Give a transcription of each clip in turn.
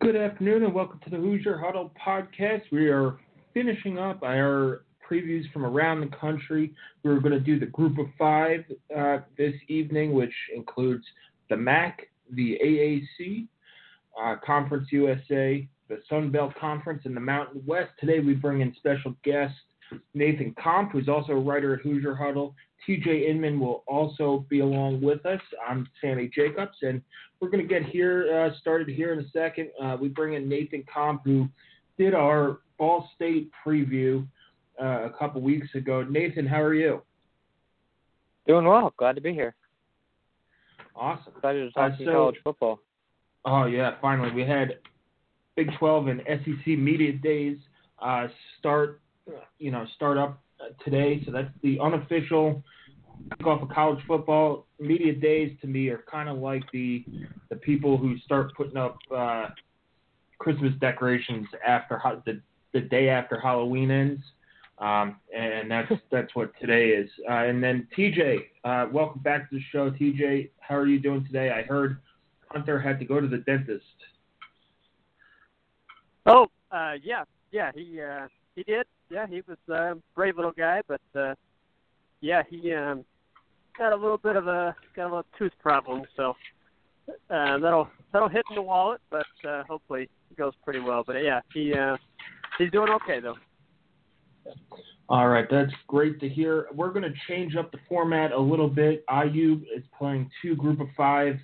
Good afternoon and welcome to the Hoosier Huddle podcast. We are finishing up our previews from around the country. We're going to do the group of five uh, this evening, which includes the MAC, the AAC, uh, Conference USA, the Sun Belt Conference, and the Mountain West. Today we bring in special guest Nathan Comp, who's also a writer at Hoosier Huddle. TJ Inman will also be along with us. I'm Sammy Jacobs, and we're going to get here uh, started here in a second. Uh, we bring in Nathan Comp, who did our Ball State preview uh, a couple weeks ago. Nathan, how are you? Doing well. Glad to be here. Awesome. Excited to talk Uh, so- college football. Oh yeah, finally we had Big 12 and SEC media days uh, start, uh, you know, start up uh, today. So that's the unofficial kickoff of college football. Media days to me are kind of like the the people who start putting up uh, Christmas decorations after ho- the the day after Halloween ends. Um, and that's that's what today is. Uh, and then TJ, uh, welcome back to the show. TJ, how are you doing today? I heard Hunter had to go to the dentist. Oh, uh, yeah, yeah, he uh, he did. Yeah, he was a brave little guy, but uh, yeah, he um, got a little bit of a got a little tooth problem, so uh, that'll that'll hit in the wallet, but uh, hopefully it goes pretty well. But yeah, he uh, he's doing okay though. All right, that's great to hear. We're going to change up the format a little bit. IU is playing two group of five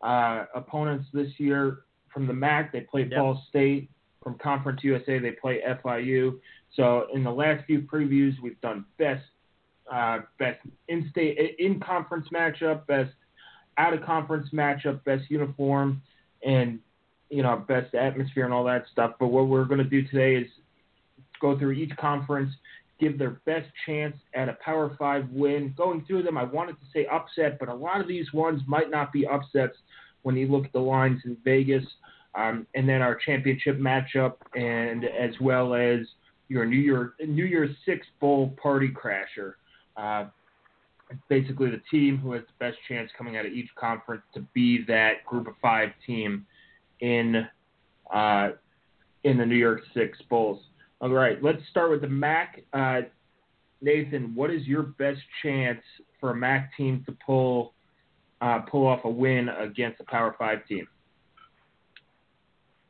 uh, opponents this year. From the MAC, they play Yep. Ball State. From Conference USA, they play FIU. So in the last few previews, we've done best uh, best in state in conference matchup, best out of conference matchup, best uniform, and you know best atmosphere and all that stuff. But what we're going to do today is go through each conference, give their best chance at a Power Five win. Going through them, I wanted to say upset, but a lot of these ones might not be upsets when you look at the lines in Vegas. Um, and then our championship matchup, and as well as your New Year New Year's Six bowl party crasher. Uh, basically, the team who has the best chance coming out of each conference to be that Group of Five team in uh, in the New Year's Six bowls. All right, let's start with the MAC. Uh, Nathan, what is your best chance for a MAC team to pull uh, pull off a win against a Power Five team?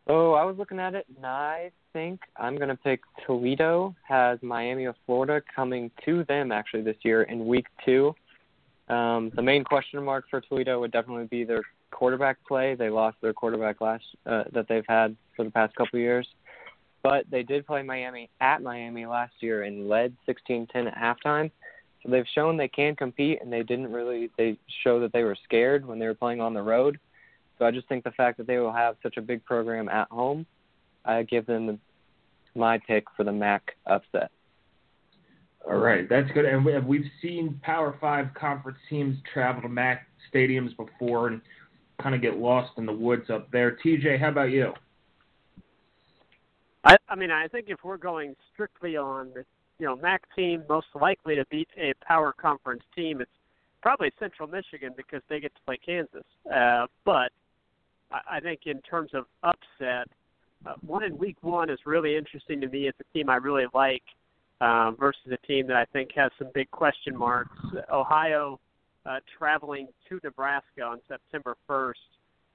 Oh, I was looking at it, and I think I'm going to pick Toledo. Has Miami of Florida coming to them actually this year in week two. Um, the main question mark for Toledo would definitely be their quarterback play. They lost their quarterback last uh, that they've had for the past couple of years, but they did play Miami at Miami last year and led 16-10 at halftime. So they've shown they can compete, and they didn't really. They show that they were scared when they were playing on the road. So I just think the fact that they will have such a big program at home, I give them the, my pick for the MAC upset. All right, that's good. And we, we've seen Power Five conference teams travel to MAC stadiums before and kind of get lost in the woods up there. TJ, how about you? I, I mean, I think if we're going strictly on the you know MAC team most likely to beat a power conference team, it's probably Central Michigan because they get to play Kansas. Uh, but I, think in terms of upset, uh, one in week one is really interesting to me. It's a team I really like um, versus a team that I think has some big question marks. Ohio uh, traveling to Nebraska on September 1st,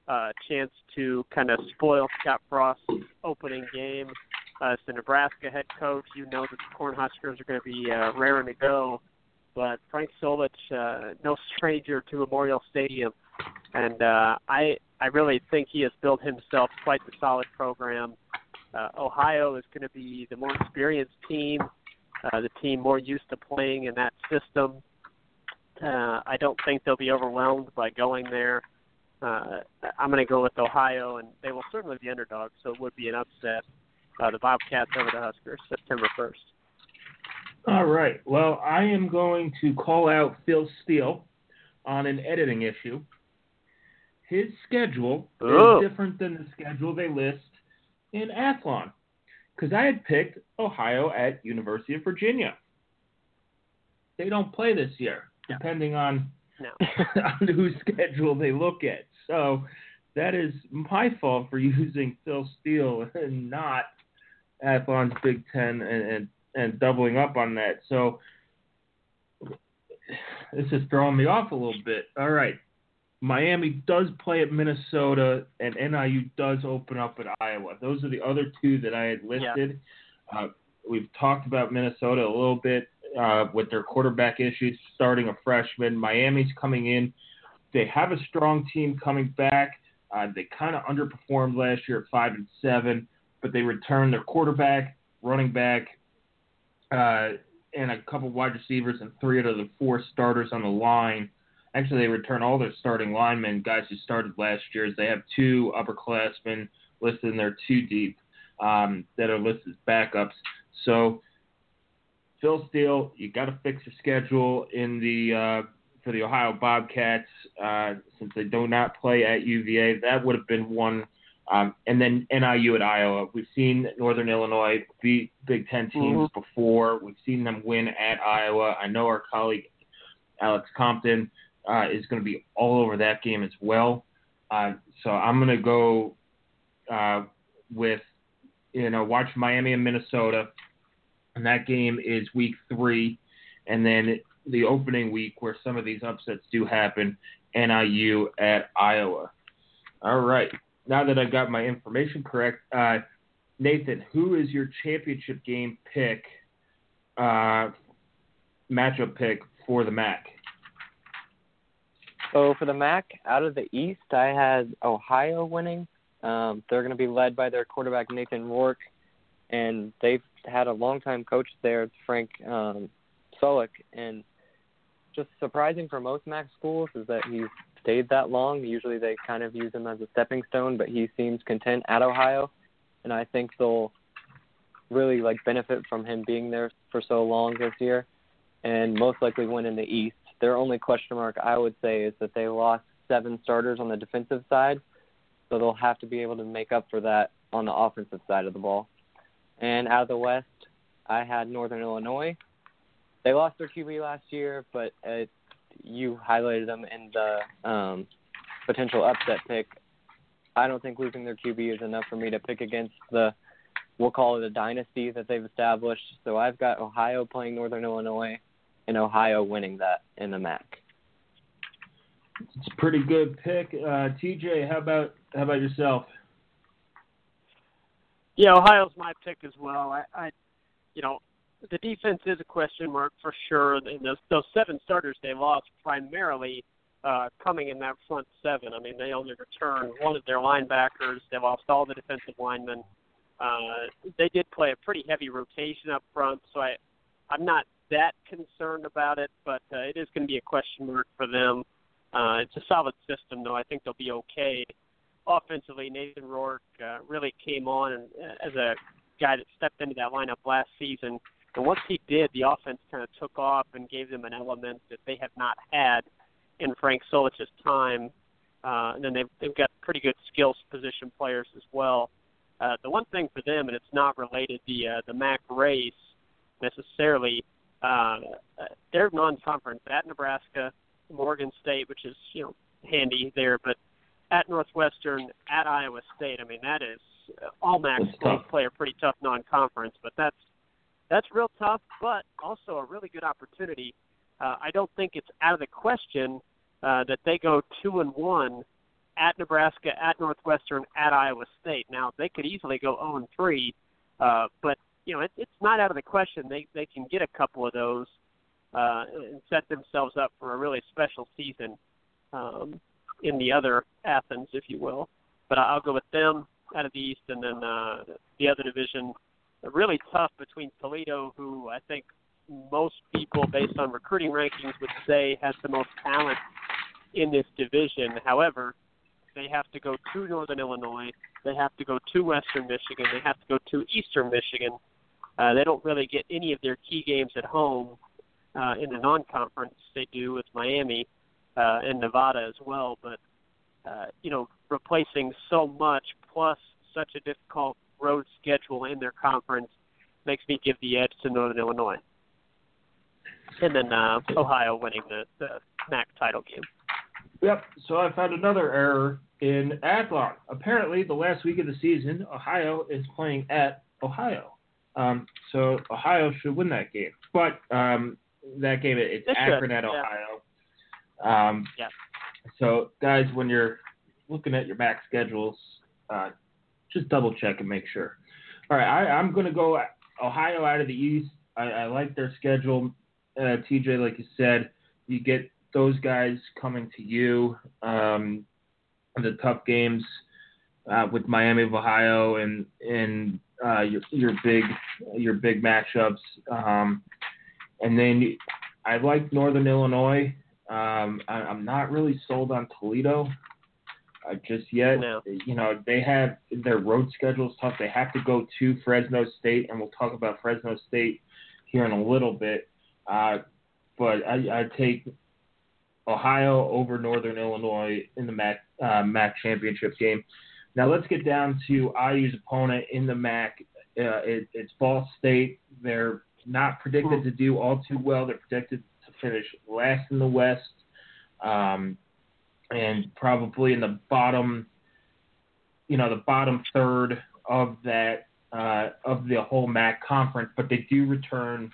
uh, chance to kind of spoil Scott Frost's opening game. Uh, as the Nebraska head coach, you know that the Cornhuskers are going to be uh, raring to go. But Frank Solich, uh, no stranger to Memorial Stadium, and uh, I I really think he has built himself quite the solid program. Uh, Ohio is going to be the more experienced team, uh, the team more used to playing in that system. Uh, I don't think they'll be overwhelmed by going there. uh, I'm going to go with Ohio, and they will certainly be underdogs, so it would be an upset. Uh, the Bobcats over the Huskers, September 1st. All right. Well, I am going to call out Phil Steele on an editing issue. His schedule Oh. is different than the schedule they list in Athlon, because I had picked Ohio at University of Virginia. They don't play this year, Yeah. depending on No. on whose schedule they look at. So that is my fault for using Phil Steele and not Athlon's Big Ten and, and, and doubling up on that. So this is throwing me off a little bit. All right. Miami does play at Minnesota, and NIU does open up at Iowa. Those are the other two that I had listed. Uh, we've talked about Minnesota a little bit uh, with their quarterback issues, starting a freshman. Miami's coming in. They have a strong team coming back. Uh, they kind of underperformed last year at five and seven, but they returned their quarterback, running back, uh, and a couple wide receivers and three out of the four starters on the line. Actually, they return all their starting linemen, guys who started last year. They have two upperclassmen listed in their two deep um, that are listed as backups. So, Phil Steele, you got to fix your schedule in the uh, for the Ohio Bobcats uh, since they do not play at UVA. That would have been one. Um, and then NIU at Iowa. We've seen Northern Illinois beat Big Ten teams before. We've seen them win at Iowa. I know our colleague Alex Compton uh, is going to be all over that game as well. Uh, so I'm going to go uh, with, you know, watch Miami and Minnesota. And that game is week three. And then the opening week where some of these upsets do happen, NIU at Iowa. All right. Now that I've got my information correct, uh, Nathan, who is your championship game pick, uh, matchup pick for the MAC? So for the MAC, out of the East, I had Ohio winning. Um, they're going to be led by their quarterback Nathan Rourke, and they've had a longtime coach there, Frank um, Solich. And just surprising for most MAC schools is that he's stayed that long. Usually they kind of use him as a stepping stone, but he seems content at Ohio, and I think they'll really like benefit from him being there for so long this year, and most likely win in the East. Their only question mark I would say is that they lost seven starters on the defensive side, so they'll have to be able to make up for that on the offensive side of the ball. And out of the West, I had Northern Illinois. They lost their QB last year, but it, you highlighted them in the um, potential upset pick. I don't think losing their QB is enough for me to pick against the, we'll call it a dynasty that they've established. So I've got Ohio playing Northern Illinois, and Ohio winning that in the MAC. It's a pretty good pick. Uh, TJ, how about how about yourself? Yeah, Ohio's my pick as well. I, I you know, the defense is a question mark for sure. And those those seven starters they lost primarily uh, coming in that front seven. I mean, they only returned one of their linebackers. They lost all the defensive linemen. Uh, they did play a pretty heavy rotation up front, so I, I'm not that concerned about it, but uh, it is going to be a question mark for them. Uh, it's a solid system, though. I think they'll be okay offensively. Nathan Rourke uh, really came on and, uh, as a guy that stepped into that lineup last season. And once he did, the offense kind of took off and gave them an element that they have not had in Frank Solich's time. Uh, and then they've, they've got pretty good skills position players as well. Uh, the one thing for them, and it's not related the uh, the MAC race necessarily, uh, they're non-conference at Nebraska, Morgan State, which is you know handy there, but at Northwestern, at Iowa State. I mean, that is all MAC schools play a pretty tough non-conference, but that's that's real tough, but also a really good opportunity. Uh, I don't think it's out of the question uh, that they go two and one at Nebraska, at Northwestern, at Iowa State. Now they could easily go zero and three, uh, but you know it, it's not out of the question. They they can get a couple of those uh, and set themselves up for a really special season um, in the other Athens, if you will. But I'll go with them out of the East, and then uh, the other division, really tough between Toledo, who I think most people, based on recruiting rankings, would say has the most talent in this division. However, they have to go to Northern Illinois, they have to go to Western Michigan, they have to go to Eastern Michigan. Uh, they don't really get any of their key games at home uh, in the non-conference. They do with Miami uh, and Nevada as well, but uh, you know, replacing so much plus such a difficult road schedule in their conference makes me give the edge to Northern Illinois. And then uh, Ohio winning the, the MAC title game. Yep. So I found another error in Athlon. Apparently, the last week of the season, Ohio is playing at Ohio. Um, so Ohio should win that game. But um, that game, it's It should, Akron at yeah. Ohio. Um, Yeah. So, guys, when you're looking at your MAC schedules, uh, just double check and make sure. All right, I, I'm going to go Ohio out of the East. I, I like their schedule. Uh, TJ, like you said, you get those guys coming to you. Um, the tough games uh, with Miami of Ohio and and uh, your your big your big matchups. Um, and then I like Northern Illinois. Um, I, I'm not really sold on Toledo uh, just yet. No. You know they have their road schedule is tough. They have to go to Fresno State, and we'll talk about Fresno State here in a little bit. Uh, but I, I take Ohio over Northern Illinois in the MAC uh, MAC championship game. Now let's get down to IU's opponent in the MAC. Uh, it, it's Ball State. They're not predicted to do all too well. They're predicted to finish last in the West, um, and probably in the bottom, you know, the bottom third of that uh, of the whole MAC conference. But they do return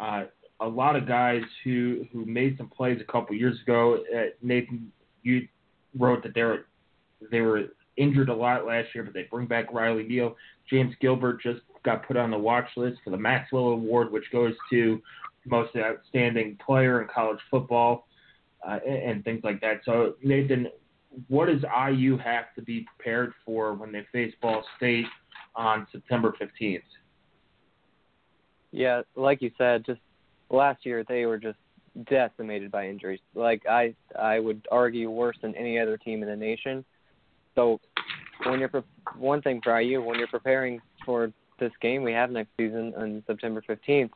uh, a lot of guys who who made some plays a couple years ago. Uh, Nathan, you wrote that they were they were injured a lot last year, but they bring back Riley Neal. James Gilbert just got put on the watch list for the Maxwell Award, which goes to most outstanding player in college football uh, and, and things like that. So Nathan, what does IU have to be prepared for when they face Ball State on September fifteenth? Yeah, like you said, just last year they were just decimated by injuries. Like I, I would argue worse than any other team in the nation. So when you're pre- one thing for IU, when you're preparing for this game we have next season on September 15th,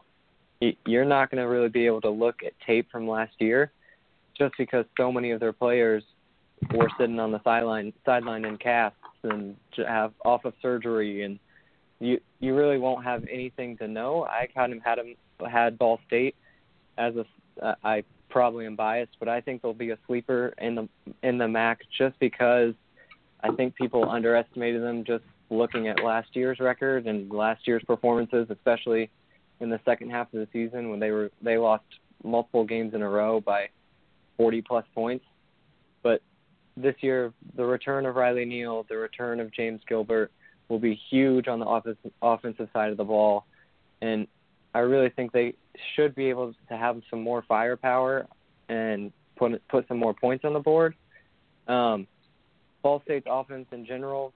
y- you're not going to really be able to look at tape from last year, just because so many of their players were sitting on the sideline, sideline in casts and have off of surgery, and you you really won't have anything to know. I kind of had them had Ball State as a uh, I probably am biased, but I think they'll be a sleeper in the in the MAC just because I think people underestimated them just looking at last year's record and last year's performances, especially in the second half of the season when they were they lost multiple games in a row by 40 plus points. But this year, the return of Riley Neal, the return of James Gilbert will be huge on the offensive offensive side of the ball, and I really think they should be able to have some more firepower and put put some more points on the board. Um, Ball State's offense in general,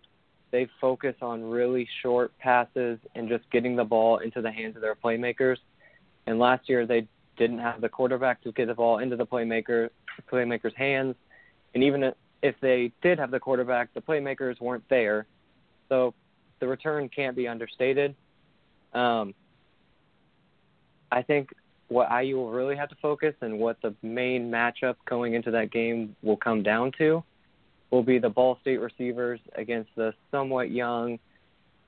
they focus on really short passes and just getting the ball into the hands of their playmakers. And last year they didn't have the quarterback to get the ball into the playmaker playmakers' hands, and even if they did have the quarterback, the playmakers weren't there. So the return can't be understated. Um, I think what IU will really have to focus and what the main matchup going into that game will come down to will be the Ball State receivers against the somewhat young.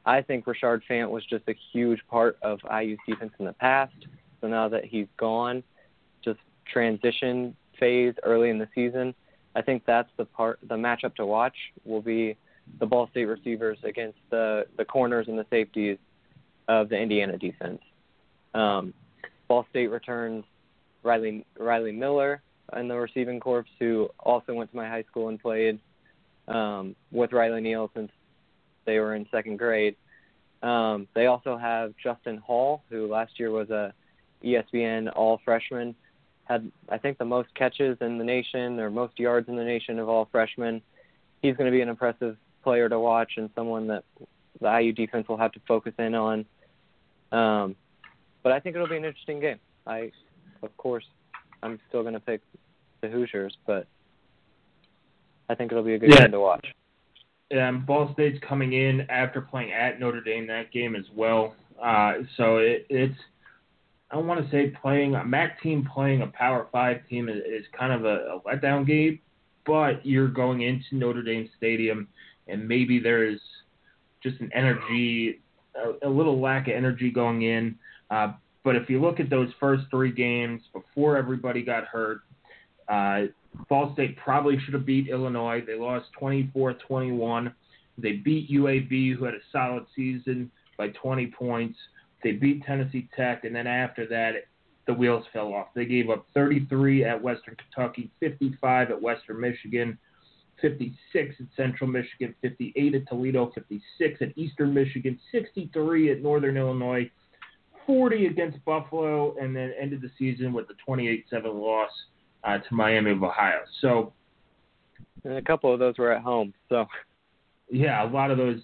I think Rashard Fant was just a huge part of IU's defense in the past. So now that he's gone, just transition phase early in the season, I think that's the part the matchup to watch will be the Ball State receivers against the the corners and the safeties of the Indiana defense. Um, Ball State returns Riley Riley Miller in the receiving corps, who also went to my high school and played um, with Riley Neal since they were in second grade. Um, they also have Justin Hall, who last year was a ESPN All Freshman, had I think the most catches in the nation or most yards in the nation of all freshmen. He's going to be an impressive player to watch and someone that the IU defense will have to focus in on. Um, but I think it'll be an interesting game. I, of course, I'm still going to pick the Hoosiers, but I think it'll be a good Yeah. game to watch. Um, Ball State's coming in after playing at Notre Dame that game as well. Uh, so it, it's I don't want to say playing a MAC team playing a Power Five team is, is kind of a, a letdown game, but you're going into Notre Dame Stadium and maybe there's just an energy, a, a little lack of energy going in. Uh, but if you look at those first three games before everybody got hurt, uh, Ball State probably should have beat Illinois. They lost 24-21. They beat UAB, who had a solid season, by 20 points. They beat Tennessee Tech, and then after that, the wheels fell off. They gave up 33 at Western Kentucky, 55 at Western Michigan, 56 at Central Michigan, 58 at Toledo, 56 at Eastern Michigan, 63 at Northern Illinois, 40 against Buffalo, and then ended the season with a 28-7 loss uh, to Miami of Ohio. So And a couple of those were at home, so yeah, a lot of those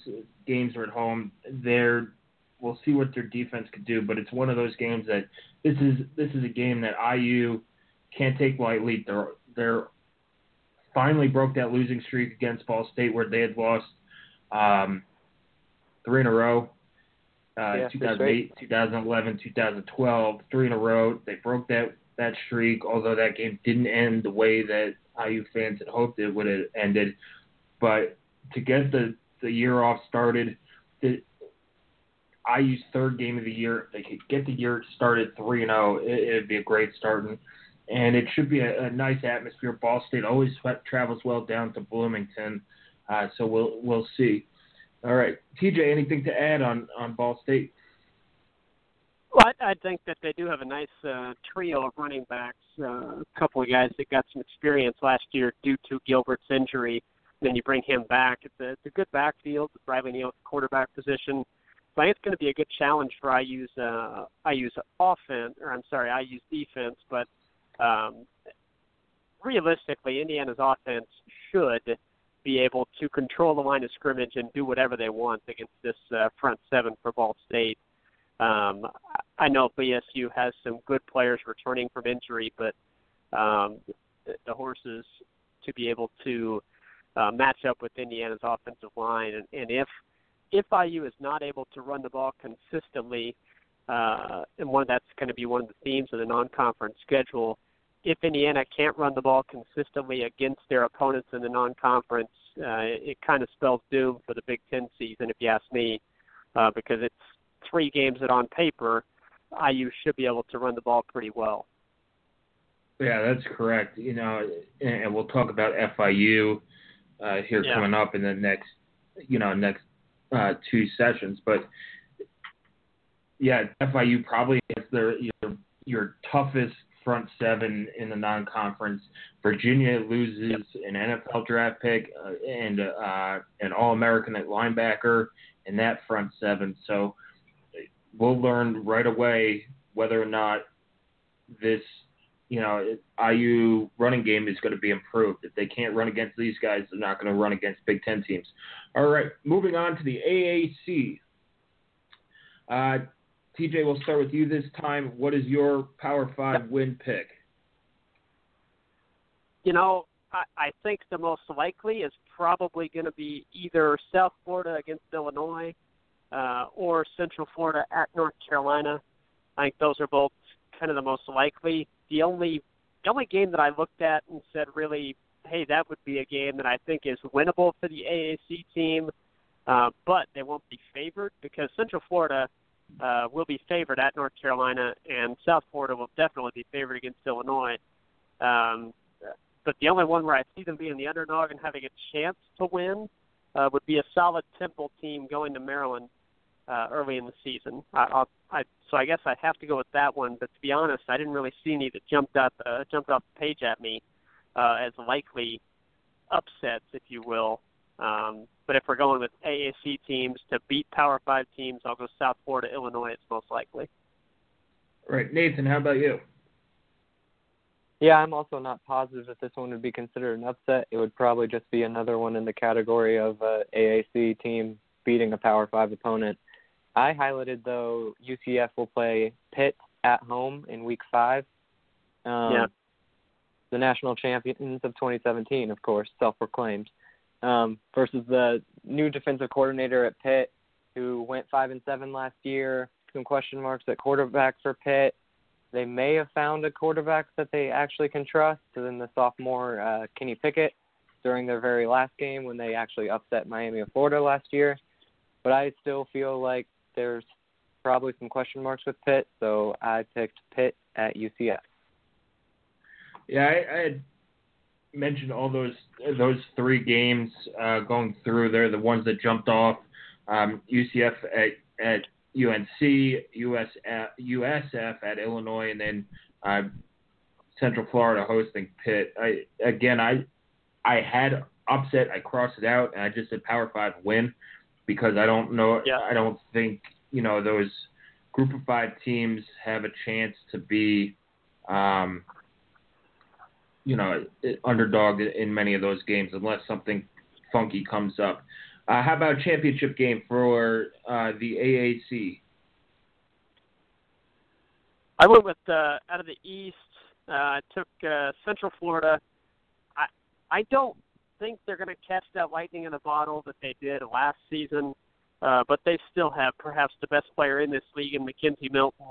games were at home. They're we'll see what their defense could do, but it's one of those games that this is this is a game that IU can't take lightly. They're they're finally broke that losing streak against Ball State where they had lost um, three in a row. Uh, Yeah, 2008, 2011, 2012, three in a row. They broke that that streak, although that game didn't end the way that IU fans had hoped it would have ended. But to get the the year off started, the IU's third game of the year, if they could get the year started three and zero, it, it'd be a great start, and, it should be a, a nice atmosphere. Ball State always travels well down to Bloomington, uh, so we'll we'll see. All right, TJ, anything to add on on Ball State? Well, I, I think that they do have a nice uh, trio of running backs. Uh, a couple of guys that got some experience last year due to Gilbert's injury. then you bring him back. It's a, it's a good backfield Riley Neal at the quarterback position. So I think it's going to be a good challenge for IU's uh, IU's offense, or I'm sorry, IU's defense. But um, realistically, Indiana's offense should be able to control the line of scrimmage and do whatever they want against this uh, front seven for Ball State. Um, I know BSU has some good players returning from injury, but um, the horses to be able to uh, match up with Indiana's offensive line, and, and if if IU is not able to run the ball consistently, uh, and one that's going to be one of the themes of the non-conference schedule. If Indiana can't run the ball consistently against their opponents in the non-conference, uh, it kind of spells doom for the Big Ten season, if you ask me, uh, because it's three games that on paper IU should be able to run the ball pretty well. Yeah, that's correct. You know, and, we'll talk about FIU uh, here Yeah. coming up in the next, you know, next uh, two sessions. But yeah, FIU probably has their your, your toughest front seven in the non-conference. Virginia loses an NFL draft pick uh, and uh, an All-American at linebacker in that front seven. So we'll learn right away whether or not this you know, IU running game is going to be improved. If they can't run against these guys, they're not going to run against Big Ten teams. All right, moving on to the AAC. Uh, TJ, we'll start with you this time. What is your Power Five win pick? You know, I, I think the most likely is probably going to be either South Florida against Illinois uh, or Central Florida at North Carolina. I think those are both kind of the most likely. The only the only game that I looked at and said really, hey, that would be a game that I think is winnable for the AAC team, uh, but they won't be favored because Central Florida uh, will be favored at North Carolina, and South Florida will definitely be favored against Illinois. Um, but the only one where I see them being the underdog and having a chance to win uh, would be a solid Temple team going to Maryland uh, early in the season. I, I'll, I, so I guess I have to go with that one. But to be honest, I didn't really see any that jumped out uh, jumped off the page at me uh, as likely upsets, if you will. Um, but if we're going with AAC teams to beat Power Five teams, I'll go South Florida, Illinois. It's most likely. All right, Nathan, how about you? Yeah, I'm also not positive that this one would be considered an upset. It would probably just be another one in the category of a AAC team beating a Power Five opponent. I highlighted though UCF will play Pitt at home in Week Five. Um, Yeah. the national champions of 2017, of course, self-proclaimed, um, versus the new defensive coordinator at Pitt, who went five and seven last year. Some question marks at quarterback for Pitt. They may have found a quarterback that they actually can trust. And then the sophomore uh, Kenny Pickett during their very last game when they actually upset Miami of Florida last year. But I still feel like there's probably some question marks with Pitt, so I picked Pitt at UCF. Yeah, I, I had mentioned all those those three games uh, going through there, the ones that jumped off. Um, UCF at at UNC, USF at Illinois, and then uh, Central Florida hosting Pitt. I again, I I had upset. I crossed it out, and I just said Power Five win because I don't know. Yeah. I don't think you know those Group of Five teams have a chance to be, um, you know, underdog in many of those games unless something funky comes up. Uh, how about championship game for uh, the AAC? I went with uh, out of the East. Uh, I took uh, Central Florida. I I don't think they're going to catch that lightning in a bottle that they did last season, uh, but they still have perhaps the best player in this league in McKenzie Milton,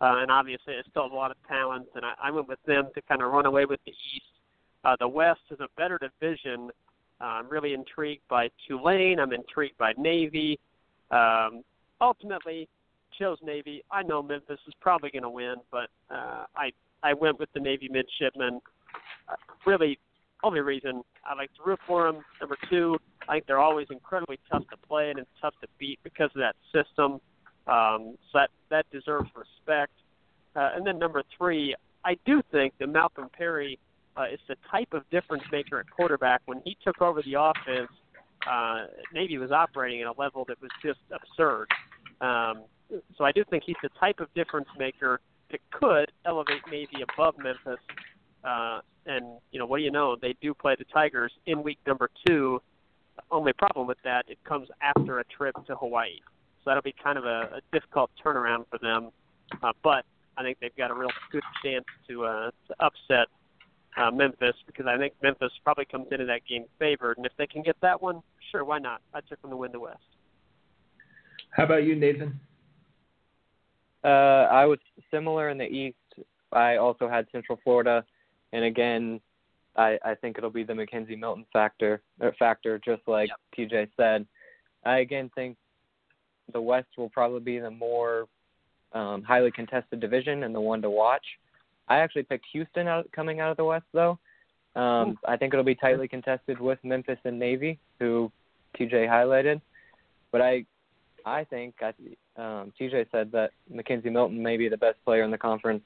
uh, and obviously there's still a lot of talent. And I, I went with them to kind of run away with the East. Uh, the West is a better division. Uh, I'm really intrigued by Tulane. I'm intrigued by Navy. Um, ultimately, chose Navy. I know Memphis is probably going to win, but uh, I I went with the Navy midshipmen. Uh, really, only reason I like to root for them. Number two, I think they're always incredibly tough to play and it's tough to beat because of that system. Um, so that that deserves respect. Uh, and then number three, I do think that Malcolm Perry uh, is the type of difference maker at quarterback. When he took over the offense, uh, Navy was operating at a level that was just absurd. Um, so I do think he's the type of difference maker that could elevate Navy above Memphis. Uh, and you know, what do you know? They do play the Tigers in week number two. Only problem with that, it comes after a trip to Hawaii, so that'll be kind of a, a difficult turnaround for them. Uh, but I think they've got a real good chance to uh, to upset uh, Memphis because I think Memphis probably comes into that game favored, and if they can get that one, sure, why not? I took them to win the West. How about you, Nathan? Uh, I was similar in the East. I also had Central Florida, and again, I, I think it'll be the McKenzie Milton factor. Or factor, just like Yep. TJ said. I again think the West will probably be the more um, highly contested division and the one to watch. I actually picked Houston out coming out of the West though. Um, I think it'll be tightly contested with Memphis and Navy, who TJ highlighted. But I, I think I, um, TJ said that McKenzie Milton may be the best player in the conference.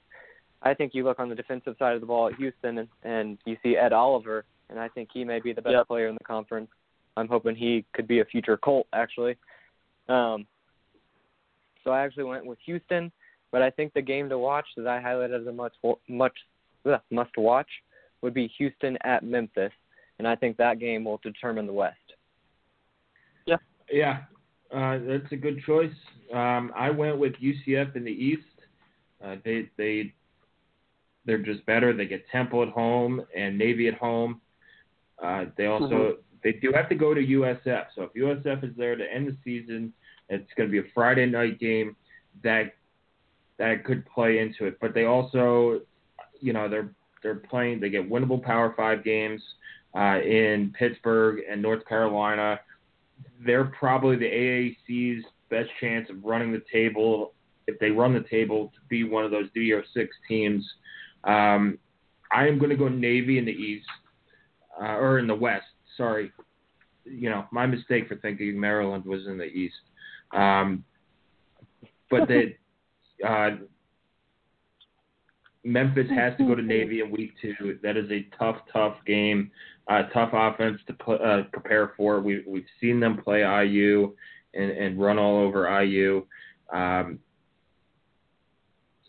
I think you look on the defensive side of the ball at Houston and, and you see Ed Oliver, and I think he may be the best Yep. player in the conference. I'm hoping he could be a future Colt actually. Um, so I actually went with Houston, but I think the game to watch that I highlighted as a much much ugh, must watch would be Houston at Memphis, and I think that game will determine the West. Yeah, yeah, uh, that's a good choice. Um, I went with UCF in the East. Uh, they they they're just better. They get Temple at home and Navy at home. Uh, they also Mhm. they do have to go to USF. So if USF is there to end the season, it's going to be a Friday night game. That that could play into it. But they also, you know, they're they're playing. They get winnable Power Five games uh, in Pittsburgh and North Carolina they're probably the AAC's best chance of running the table if they run the table to be one of those DO6 teams. Um, I am going to go Navy in the East uh, or in the West. Sorry, you know my mistake for thinking Maryland was in the East. Um, but the uh, Memphis has to go to Navy in week two. That is a tough, tough game, uh, tough offense to pl- uh, prepare for. We, we've seen them play IU and, and run all over IU. Um,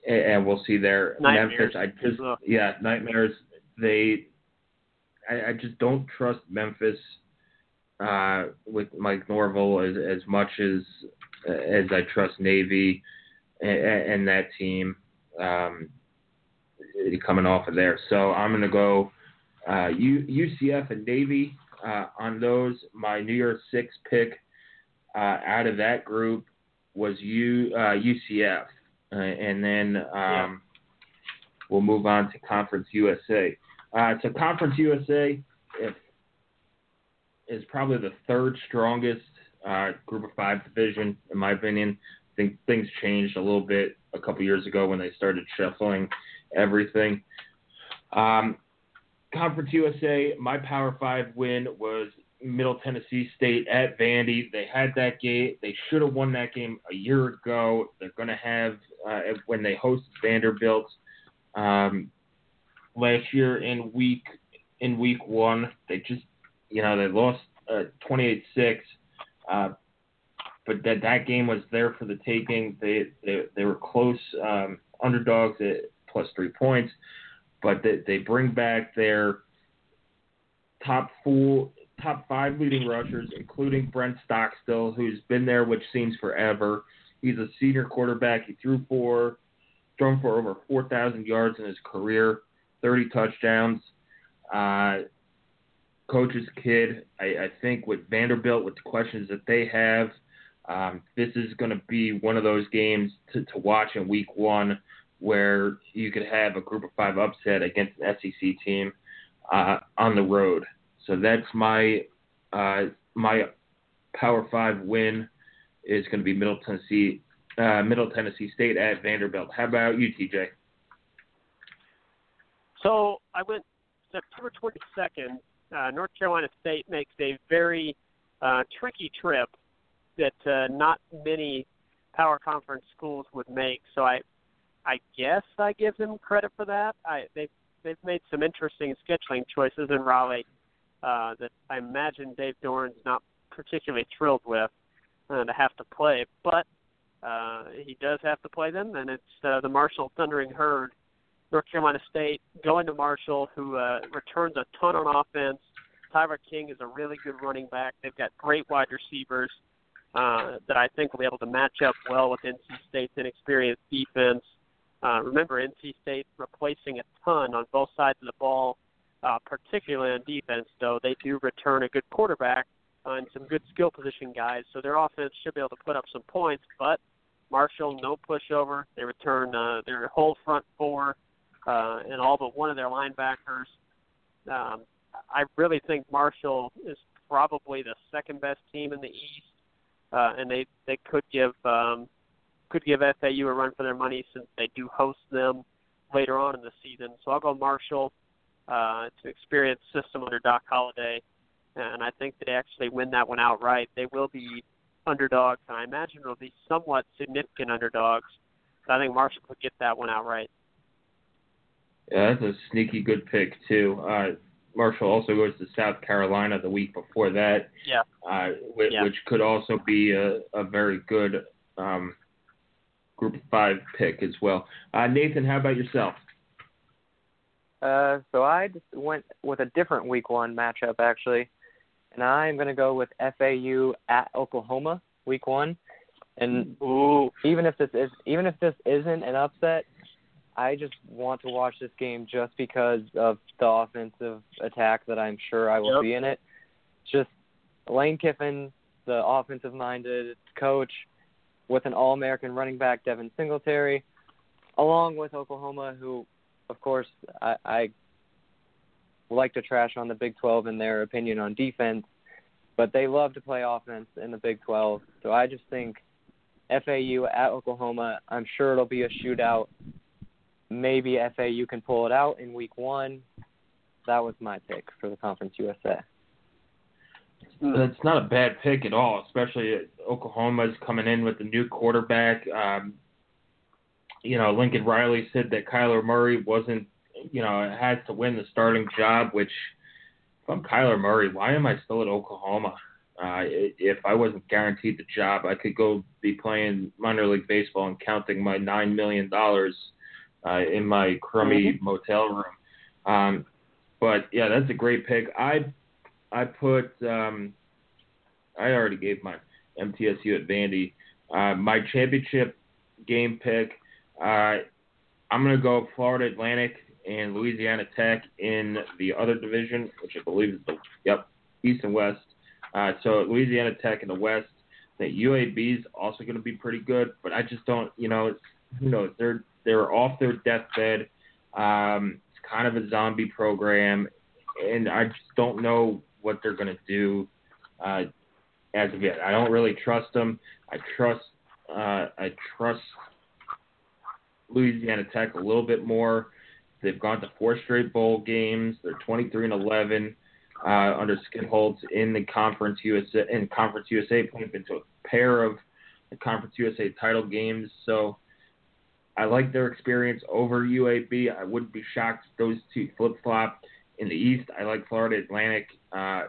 and, we'll see there. Nightmares. Memphis, I just, Ugh. yeah, nightmares. They, I, I just don't trust Memphis uh, with Mike Norvell as, as much as as I trust Navy and, and that team. Um, coming off of there. So I'm going to go uh, U, UCF and Navy uh, on those. My New Year's Six pick uh, out of that group was U, uh, UCF. Uh, and then um, yeah. we'll move on to Conference USA. Uh, so Conference USA if, is probably the third strongest uh, Group of Five division, in my opinion. I think things changed a little bit a couple years ago when they started shuffling everything. Um, Conference USA, my Power Five win was Middle Tennessee State at Vandy. They had that game. They should have won that game a year ago. They're going to have uh, when they host Vanderbilt um, last year in week in week one. They just you know they lost uh, 28-6. Uh, but that that game was there for the taking. They they, they were close um, underdogs at plus three points, but they, they bring back their top four top five leading rushers, including Brent Stockstill, who's been there, which seems forever. He's a senior quarterback. He threw for, thrown for over 4,000 yards in his career, 30 touchdowns. Uh, coach's kid. I, I think with Vanderbilt, with the questions that they have, um, this is going to be one of those games to, to watch in week one where you could have a group of five upset against an SEC team uh, on the road. So that's my uh, my Power Five win is going to be Middle Tennessee uh, Middle Tennessee State at Vanderbilt. How about you, TJ? So I went September 22nd. Uh, North Carolina State makes a very uh, tricky trip that uh, not many power conference schools would make. So I, I guess I give them credit for that. I they've they've made some interesting scheduling choices in Raleigh uh, that I imagine Dave Doeren's not particularly thrilled with uh, to have to play, but uh, he does have to play them, and it's uh, the Marshall Thundering Herd, North Carolina State, going to Marshall, who uh, returns a ton on offense. Tyler King is a really good running back. They've got great wide receivers uh, that I think will be able to match up well with NC State's inexperienced defense. Uh, remember, NC State replacing a ton on both sides of the ball uh, particularly on defense, though they do return a good quarterback and some good skill position guys, so their offense should be able to put up some points. But Marshall, no pushover. They return uh, their whole front four uh, and all but one of their linebackers. Um, I really think Marshall is probably the second best team in the East, uh, and they they could give um, could give FAU a run for their money since they do host them later on in the season. So I'll go Marshall. Uh, it's an experienced system under Doc Holliday, and I think they actually win that one outright. They will be underdogs, and I imagine it'll be somewhat significant underdogs. But I think Marshall could get that one outright. Yeah, that's a sneaky good pick too. Uh, Marshall also goes to South Carolina the week before that. Yeah. Uh, which, yeah. which could also be a, a very good um, Group Five pick as well. Uh, Nathan, how about yourself? Uh, so I just went with a different week one matchup actually, and I'm going to go with FAU at Oklahoma week one. And Ooh. even if this is even if this isn't an upset, I just want to watch this game just because of the offensive attack that I'm sure I will yep. see in it. Just Lane Kiffin, the offensive minded coach, with an All American running back Devin Singletary, along with Oklahoma, who of course, I, I like to trash on the Big 12 in their opinion on defense, but they love to play offense in the Big 12. So I just think FAU at Oklahoma, I'm sure it'll be a shootout. Maybe FAU can pull it out in week one. That was my pick for the Conference USA. That's not a bad pick at all, especially Oklahoma's coming in with a new quarterback. Um, you know, Lincoln Riley said that Kyler Murray wasn't, you know, has to win the starting job, which if I'm Kyler Murray, why am I still at Oklahoma? Uh, if I wasn't guaranteed the job, I could go be playing minor league baseball and counting my nine million dollars uh, in my crummy mm-hmm. motel room. Um, but yeah, that's a great pick. I I put um, I already gave my MTSU at Vandy. Uh, my championship game pick uh, I'm going to go Florida Atlantic and Louisiana Tech in the other division, which I believe is the yep East and West. Uh, so Louisiana Tech in the West. That UAB is also going to be pretty good, but I just don't, you know, who knows? They're they're off their deathbed. Um, it's kind of a zombie program, and I just don't know what they're going to do uh, as of yet. I don't really trust them. I trust uh, I trust Louisiana Tech a little bit more. They've gone to four straight bowl games. They're 23 and 11 uh, under Skip Holtz in the Conference USA in Conference USA, playing into a pair of the Conference USA title games. So I like their experience over UAB. I wouldn't be shocked if those two flip flop. In the East, I like Florida Atlantic. Uh,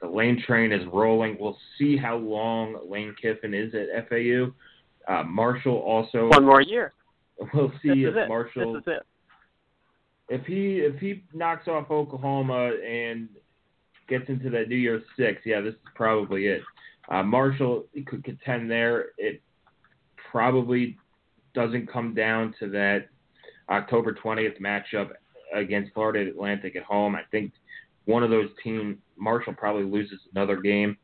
the Lane train is rolling. We'll see how long Lane Kiffin is at FAU. Uh, Marshall also one more year. We'll see if it. Marshall This is it. if he if he knocks off Oklahoma and gets into that New Year's Six, yeah, this is probably it. Uh, Marshall could contend there. It probably doesn't come down to that October 20th matchup against Florida Atlantic at home. I think one of those teams, Marshall probably loses another game.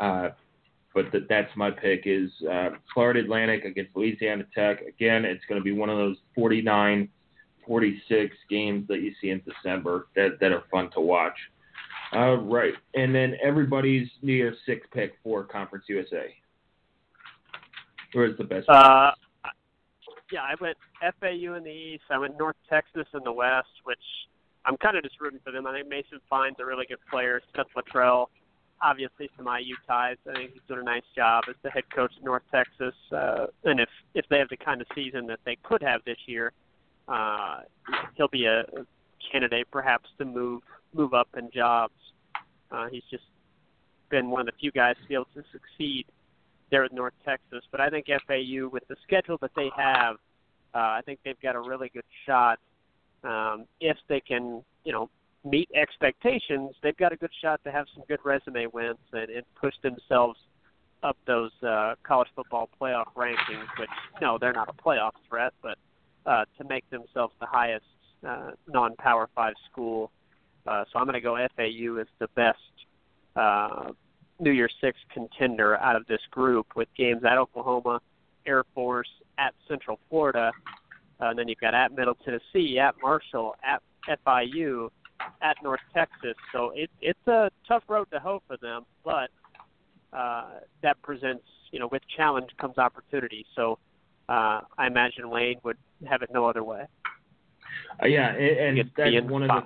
Uh, but th- that's my pick is uh, Florida Atlantic against Louisiana Tech. Again, it's going to be one of those 49, 46 games that you see in December that, that are fun to watch. Uh, right. And then everybody's New Year's Six pick for Conference USA. Where's the best? Uh, yeah, I went FAU in the East. I went North Texas in the West, which I'm kind of just rooting for them. I think Mason Fine's a really good player. Seth Littrell, obviously some IU ties. I think he's doing a nice job as the head coach of North Texas. Uh, and if if they have the kind of season that they could have this year, uh, he'll be a candidate perhaps to move move up in jobs. Uh, he's just been one of the few guys to be able to succeed there at North Texas. But I think FAU, with the schedule that they have, uh, I think they've got a really good shot. Um, if they can, you know, meet expectations, they've got a good shot to have some good resume wins and, and push themselves up those uh, college football playoff rankings. Which no, they're not a playoff threat, but uh, to make themselves the highest uh, non-power five school. Uh, so I'm going to go FAU as the best uh, New Year's Six contender out of this group with games at Oklahoma, Air Force, at Central Florida, uh, and then you've got at Middle Tennessee, at Marshall, at FIU, at North Texas. So it, it's a tough road to hoe for them, but uh, that presents, you know, with challenge comes opportunity. So uh, I imagine Lane would have it no other way. Uh, yeah, and, and that's one of the.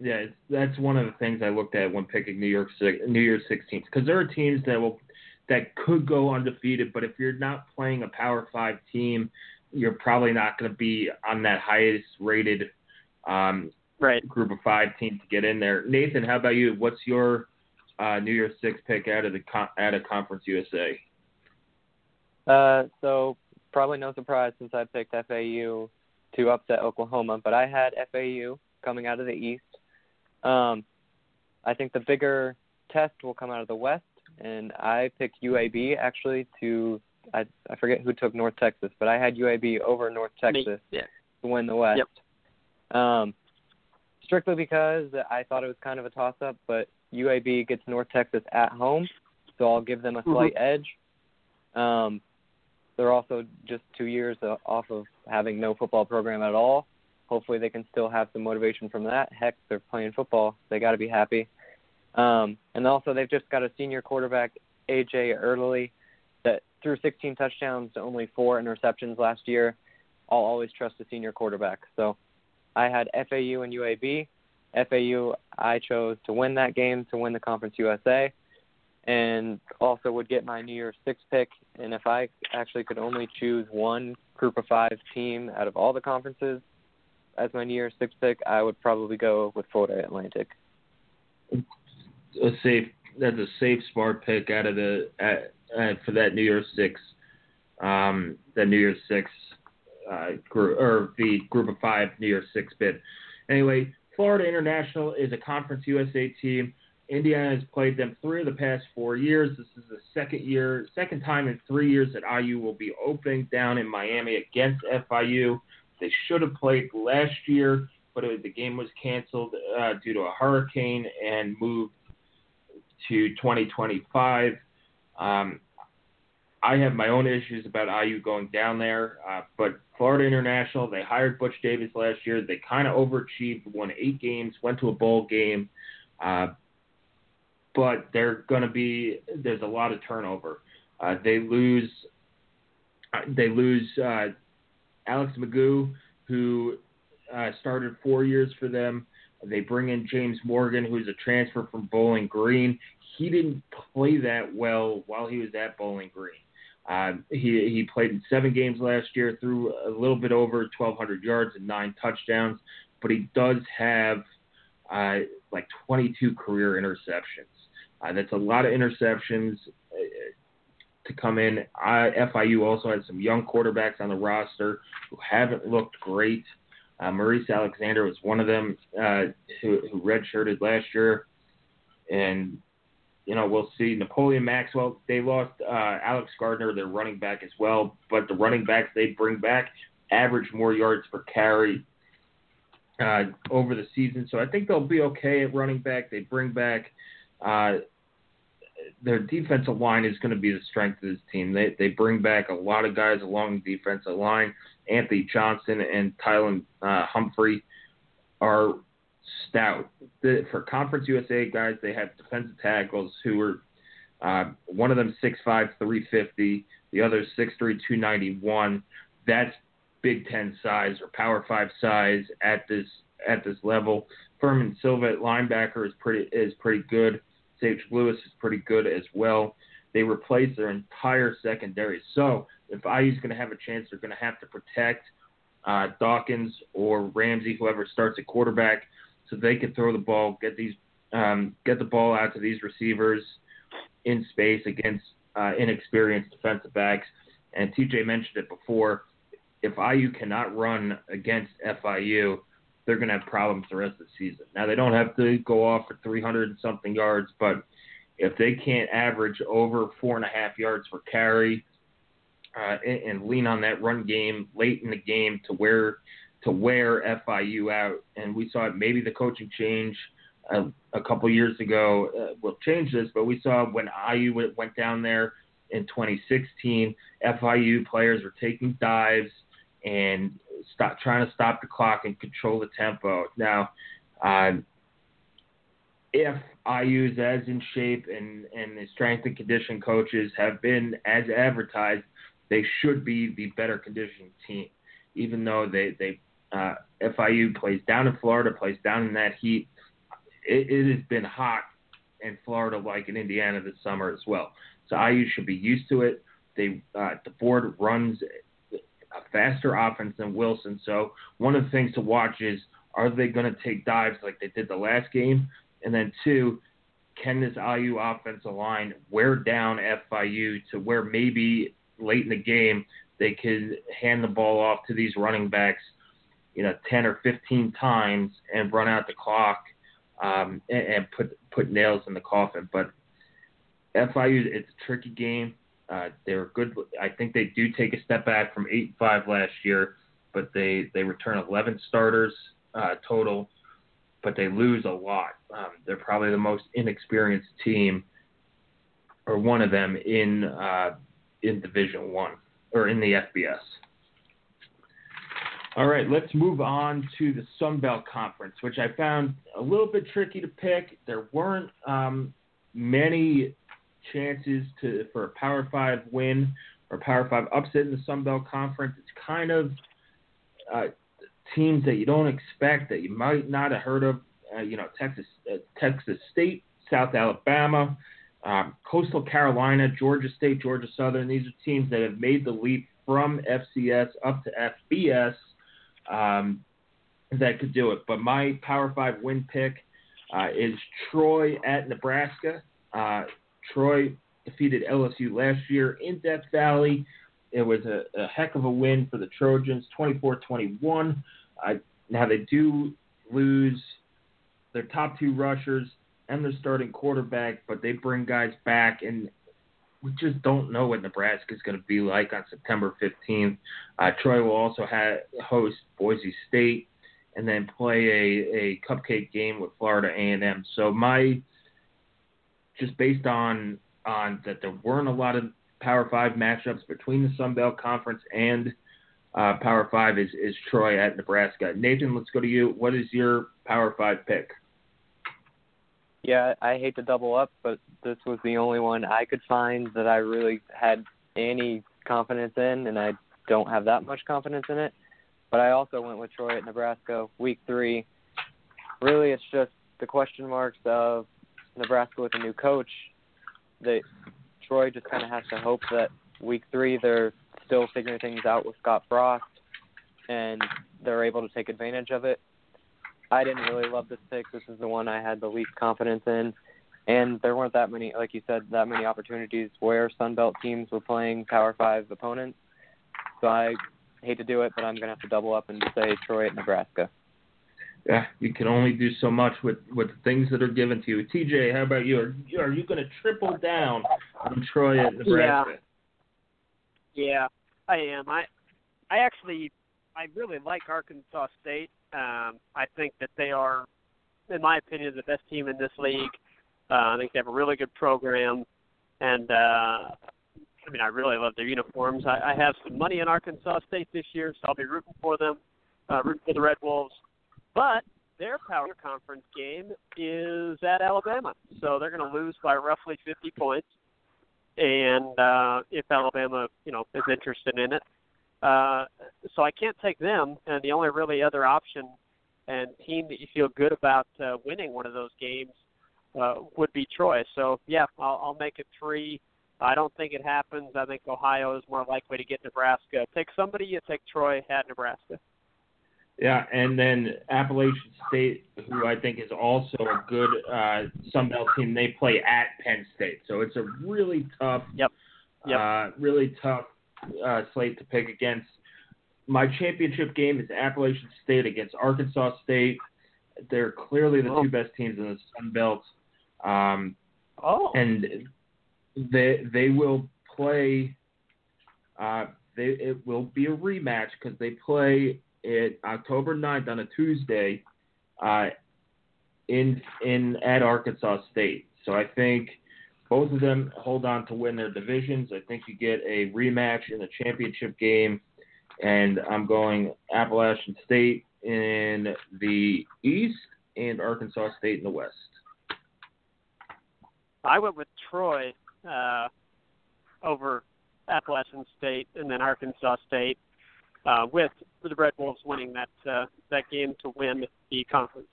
Yeah, it's, that's one of the things I looked at when picking New York New Year's Six teams because there are teams that will that could go undefeated, but if you're not playing a Power Five team, you're probably not going to be on that highest rated um, Right. group of five team to get in there. Nathan, how about you? What's your uh, New Year's Six pick out of the con- out of Conference USA? Uh, so probably no surprise since I picked FAU to upset Oklahoma, but I had FAU coming out of the East. Um, I think the bigger test will come out of the West, and I picked UAB actually to I I forget who took North Texas, but I had UAB over North Me. Texas Yeah. to win the West. Yep. Um, strictly because I thought it was kind of a toss up, but UAB gets North Texas at home, so I'll give them a slight edge. Um, they're also just two years off of having no football program at all. Hopefully, they can still have some motivation from that. Heck, they're playing football; they got to be happy. Um, and also, they've just got a senior quarterback, AJ Erdely, that threw 16 touchdowns to only four interceptions last year. I'll always trust a senior quarterback. So, I had FAU and UAB. FAU, I chose to win that game to win the Conference USA, and also would get my New Year's Six pick. And if I actually could only choose one Group of Five team out of all the conferences as my New Year's Six pick, I would probably go with Florida Atlantic. a safe that's a safe smart pick out of the at, uh, for that New Year's Six um that New Year's Six uh group or the group of five New Year's Six bid. Anyway, Florida International is a Conference USA team. Indiana has played them three of the past four years. This is the second year, second time in three years that IU will be opening down in Miami against FIU. They should have played last year, but it, the game was canceled uh, due to a hurricane and moved to 2025. Um, I have my own issues about IU going down there, uh, but Florida International, they hired Butch Davis last year. They kind of overachieved, won eight games, went to a bowl game, uh, but they're going to be there's a lot of turnover. Uh, they lose they lose uh, Alex McGough, who uh, started four years for them. They bring in James Morgan, who's a transfer from Bowling Green. He didn't play that well while he was at Bowling Green. Uh, he he played in seven games last year, threw a little bit over 1,200 yards and nine touchdowns, but he does have uh, like 22 career interceptions. Uh, that's a lot of interceptions uh, to come in. I, FIU also has some young quarterbacks on the roster who haven't looked great. Uh, Maurice Alexander was one of them uh, who, who redshirted last year, and you know, we'll see. Napoleon Maxwell, they lost uh, Alex Gardner, their running back as well, but the running backs they bring back average more yards per carry uh, over the season. So I think they'll be okay at running back. They bring back uh, their defensive line is going to be the strength of this team. They they bring back a lot of guys along the defensive line. Anthony Johnson and Tylan uh, Humphrey are stout. The, for Conference USA guys, they have defensive tackles who are uh, one of them 6'5", 350, the other 6'3", 291. That's Big Ten size or Power Five size at this at this level. Fermin Silva at linebacker is pretty is pretty good. Sage Lewis is pretty good as well. They replace their entire secondary. So if IU's going to have a chance, they're going to have to protect uh, Dawkins or Ramsey, whoever starts at quarterback so they could throw the ball, get these, um, get the ball out to these receivers in space against uh, inexperienced defensive backs. And TJ mentioned it before. If IU cannot run against FIU, they're going to have problems the rest of the season. Now they don't have to go off for 300 and something yards, but if they can't average over four and a half yards per carry uh, and, and lean on that run game late in the game to where to wear FIU out. And we saw maybe the coaching change uh, a couple years ago uh, will change this, but we saw when IU went down there in 2016, FIU players were taking dives and stop trying to stop the clock and control the tempo. Now, uh, if IU is as in shape and, and the strength and condition coaches have been as advertised, they should be the better conditioning team, even though they, they uh, FIU plays down in Florida, plays down in that heat. It, it has been hot in Florida, like in Indiana this summer as well. So IU should be used to it. They uh, DeBord runs a faster offense than Wilson. So one of the things to watch is are they going to take dives like they did the last game? And then two, can this IU offensive line wear down FIU to where maybe late in the game they could hand the ball off to these running backs you know, 10 or 15 times and run out the clock um, and, and put put nails in the coffin. But FIU, it's a tricky game. Uh, they're good. I think they do take a step back from eight and five last year, but they they return 11 starters uh, total, but they lose a lot. Um, they're probably the most inexperienced team, or one of them in uh, in Division One or in the FBS. All right, let's move on to the Sun Belt Conference, which I found a little bit tricky to pick. There weren't um, many chances to for a Power Five win or Power Five upset in the Sun Belt Conference. It's kind of uh, teams that you don't expect that you might not have heard of. Uh, you know, Texas, uh, Texas State, South Alabama, um, Coastal Carolina, Georgia State, Georgia Southern. These are teams that have made the leap from FCS up to FBS um, that could do it. But my Power Five win pick uh, is Troy at Nebraska. Uh, Troy defeated LSU last year in Death Valley. It was a, a heck of a win for the Trojans, 24-21. Uh, now they do lose their top two rushers and their starting quarterback, but they bring guys back, and we just don't know what Nebraska is going to be like on September 15th. Uh, Troy will also have, host Boise State and then play a, a cupcake game with Florida A&M. So my just based on on that there weren't a lot of Power Five matchups between the Sun Belt Conference and uh, Power Five is is Troy at Nebraska. Nathan, let's go to you. What is your Power Five pick? Yeah, I hate to double up, but this was the only one I could find that I really had any confidence in, and I don't have that much confidence in it. But I also went with Troy at Nebraska, week three. Really, it's just the question marks of Nebraska with a new coach. That Troy just kind of has to hope that week three they're still figuring things out with Scott Frost, and they're able to take advantage of it. I didn't really love this pick. This is the one I had the least confidence in. And there weren't that many, like you said, that many opportunities where Sun Belt teams were playing Power Five opponents. So I hate to do it, but I'm going to have to double up and say Troy at Nebraska. Yeah, you can only do so much with with the things that are given to you. TJ, how about you? Are, are you going to triple down on Troy at Nebraska? Yeah. yeah, I am. I I actually I really like Arkansas State. Um, I think that they are, in my opinion, the best team in this league. Uh, I think they have a really good program, and uh, I mean, I really love their uniforms. I, I have some money in Arkansas State this year, so I'll be rooting for them, uh, rooting for the Red Wolves. But their power conference game is at Alabama, so they're going to lose by roughly 50 points. And uh, if Alabama, you know, is interested in it, uh, so I can't take them. And the only really other option and team that you feel good about uh, winning one of those games uh, would be Troy. So yeah, I'll, I'll make it three. I don't think it happens. I think Ohio is more likely to get Nebraska. Take somebody, you take Troy at Nebraska. Yeah, and then Appalachian State, who I think is also a good uh, Sun Belt team, they play at Penn State, so it's a really tough, yep, yep. Uh, really tough uh, slate to pick against. My championship game is Appalachian State against Arkansas State. They're clearly the oh. two best teams in the Sun Belt. Um, oh, and they they will play. Uh, they, it will be a rematch because they play it October 9th on a Tuesday uh, in in at Arkansas State. So I think both of them hold on to win their divisions. I think you get a rematch in the championship game, and I'm going Appalachian State in the East and Arkansas State in the West. I went with Troy uh, over Appalachian State and then Arkansas State uh, with the Red Wolves winning that uh, that game to win the conference.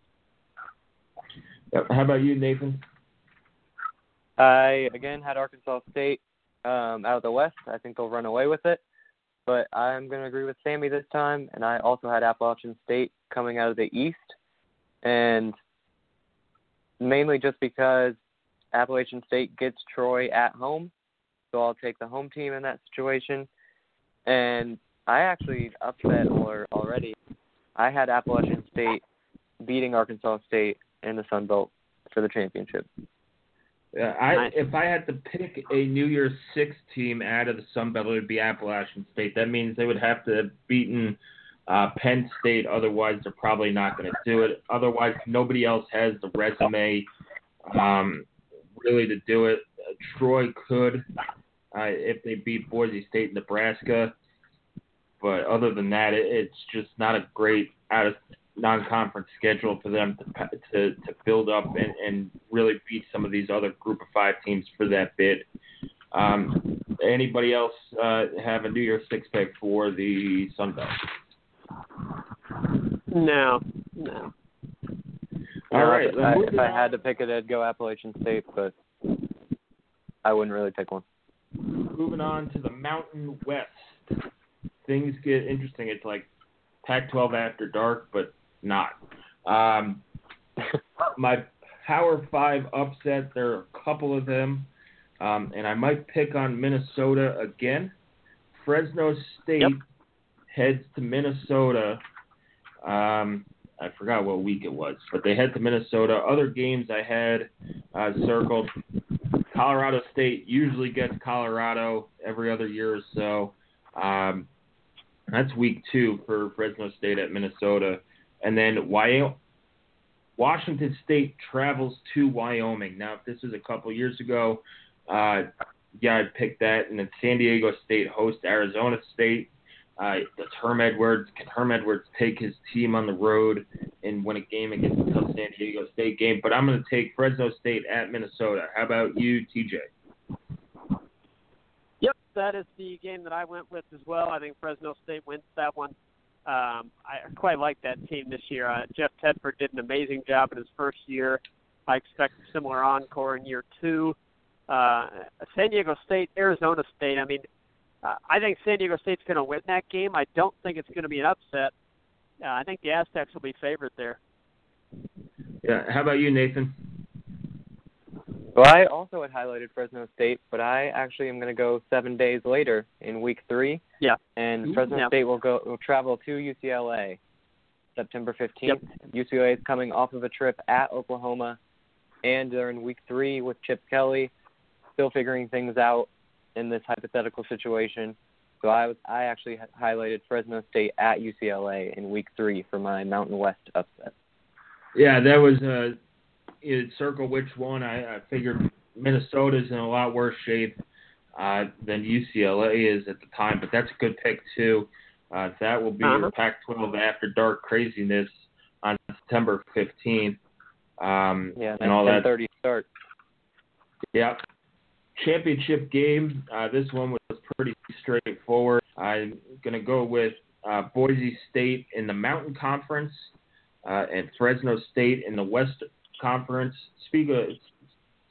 How about you, Nathan? I again had Arkansas State um, out of the West. I think they'll run away with it, but I'm going to agree with Sammy this time, and I also had Appalachian State coming out of the East, and mainly just because Appalachian State gets Troy at home, so I'll take the home team in that situation. And I actually upset or already. I had Appalachian State beating Arkansas State in the Sun Belt for the championship. Yeah, I if I had to pick a New Year's Six team out of the Sun Belt, it would be Appalachian State. That means they would have to have beaten uh, Penn State. Otherwise, they're probably not going to do it. Otherwise, nobody else has the resume um, really to do it. Uh, Troy could uh, if they beat Boise State, Nebraska. But other than that, it, it's just not a great out of non-conference schedule for them to to, to build up and, and really beat some of these other Group of Five teams for that bid. Um, anybody else uh, have a New Year's six pick for the Sun Belt? No, no. All right. If, I, if I had to pick it, I'd go Appalachian State, but I wouldn't really pick one. Moving on to the Mountain West things get interesting. It's like Pac-12 after dark, but not. Um, my Power Five upset. There are a couple of them, um, and I might pick on Minnesota again. Fresno State yep. heads to Minnesota. Um, I forgot what week it was, but they head to Minnesota. Other games I had uh, circled: Colorado State usually gets Colorado every other year or so. Um, that's week two for Fresno State at Minnesota. And then Wyoming, Washington State travels to Wyoming. Now, if this was a couple years ago, uh, yeah, I'd pick that. And then San Diego State hosts Arizona State. Uh, does Herm Edwards can Herm Edwards take his team on the road and win a game against the San Diego State game? But I'm going to take Fresno State at Minnesota. How about you, TJ? Yep, that is the game that I went with as well. I think Fresno State wins that one. Um, I quite like that team this year. Uh, Jeff Tedford did an amazing job in his first year. I expect a similar encore in year two. Uh, San Diego State, Arizona State. I mean, uh, I think San Diego State's going to win that game. I don't think it's going to be an upset. Uh, I think the Aztecs will be favored there. Yeah. How about you, Nathan? Well, I also had highlighted Fresno State, but I actually am going to go seven days later in week three. Yeah. And Fresno yeah. State will go will travel to UCLA September 15th. Yep. UCLA is coming off of a trip at Oklahoma, and they're in week three with Chip Kelly, still figuring things out in this hypothetical situation. So I was I actually highlighted Fresno State at UCLA in week three for my Mountain West upset. Yeah, that was a. Uh, you'd circle which one. I, I figured Minnesota's in a lot worse shape uh, than UCLA is at the time, but that's a good pick too. Uh, that will be uh-huh. your Pac-12 after dark craziness on September 15th. Um, yeah, and all that. 30 start. Yeah. Championship game. Uh, this one was pretty straightforward. I'm going to go with uh, Boise State in the Mountain Conference uh, and Fresno State in the West Conference. Speak of,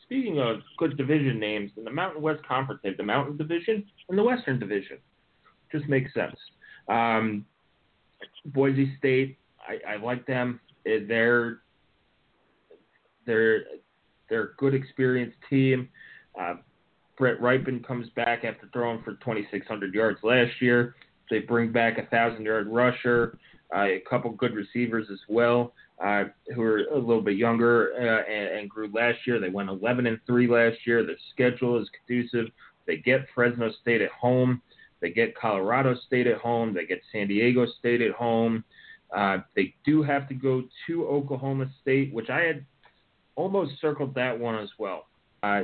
speaking of good division names, in the Mountain West Conference, they have the Mountain Division and the Western Division. Just makes sense. Um, Boise State, I, I like them. They're they're they're a good, experienced team. Uh, Brett Rypien comes back after throwing for 2,600 yards last year. They bring back a thousand-yard rusher, uh, a couple good receivers as well, uh, who are a little bit younger uh, and, and grew last year. They went 11 and three last year. Their schedule is conducive. They get Fresno State at home. They get Colorado State at home. They get San Diego State at home. Uh, they do have to go to Oklahoma State, which I had almost circled that one as well. Uh,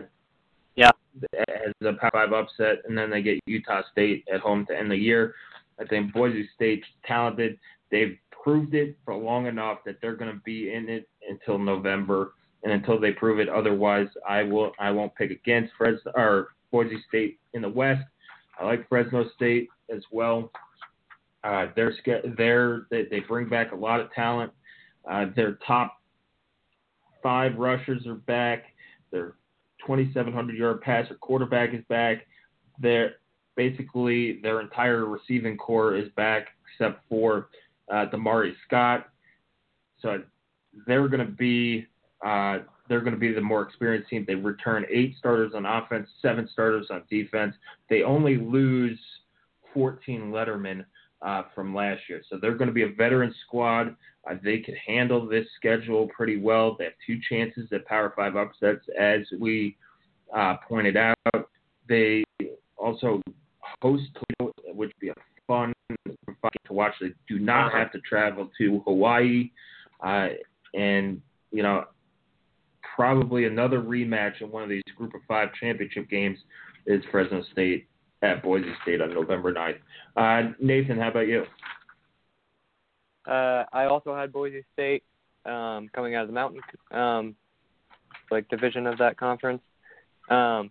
yeah, as a Power Five upset, and then they get Utah State at home to end the year. I think Boise State's talented. They've proved it for long enough that they're going to be in it until November, and until they prove it otherwise, I will I won't pick against Fresno or Boise State in the West. I like Fresno State as well. Uh, they're they're they, they bring back a lot of talent. Uh, their top five rushers are back. Their 2,700 yard passer quarterback is back. Their basically their entire receiving corps is back except for uh, Damari Scott. So they're going to be uh, they're going to be the more experienced team. They return eight starters on offense, seven starters on defense. They only lose 14 Letterman uh, from last year, so they're going to be a veteran squad. Uh, they could handle this schedule pretty well. They have two chances at Power Five upsets, as we uh, pointed out. They also host Toledo, which would be a fun to watch. They do not have to travel to Hawaii, uh, and you know probably another rematch in one of these Group of Five championship games is Fresno State at Boise State on November 9th. Uh, Nathan, how about you? Uh, I also had Boise State um, coming out of the Mountain, um, like division of that conference. Um,